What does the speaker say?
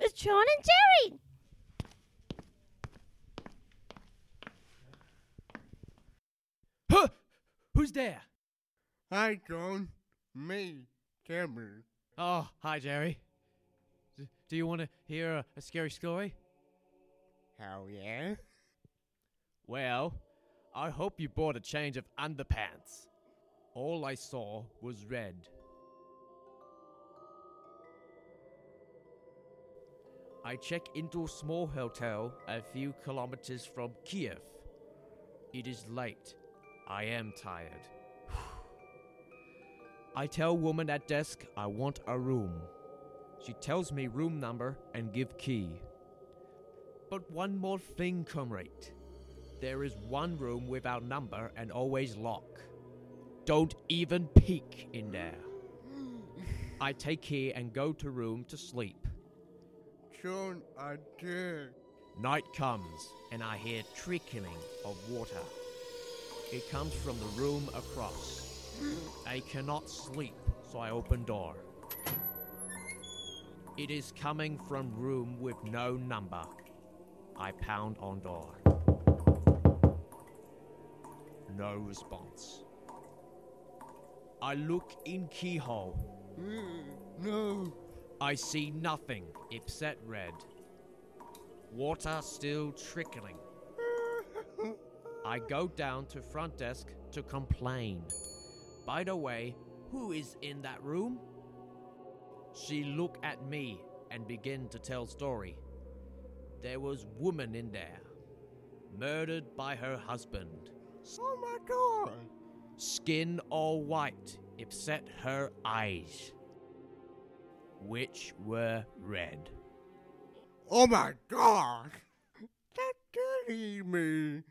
It's John and Jerry. Huh! Who's there? Hi, John. Me, Cameron. Oh, hi, Jerry. D- Do you want to hear a, a scary story? Hell yeah. Well, I hope you bought a change of underpants. All I saw was red. I check into a small hotel a few kilometers from Kiev. It is late. I am tired. I tell woman at desk I want a room. She tells me room number and give key. But one more thing, comrade. There is one room without number and always lock. Don't even peek in there. I take key and go to room to sleep. John, I did. Night comes and I hear trickling of water. It comes from the room across. I cannot sleep, so I open door. It is coming from room with no number. I pound on door. No response. I look in keyhole. Mm, no. I see nothing except red. Water still trickling. I go down to front desk to complain. By the way, who is in that room? She look at me and begin to tell story. There was woman in there, murdered by her husband. Oh my god. Skin all white except her eyes, which were red. Oh my god. That eat me.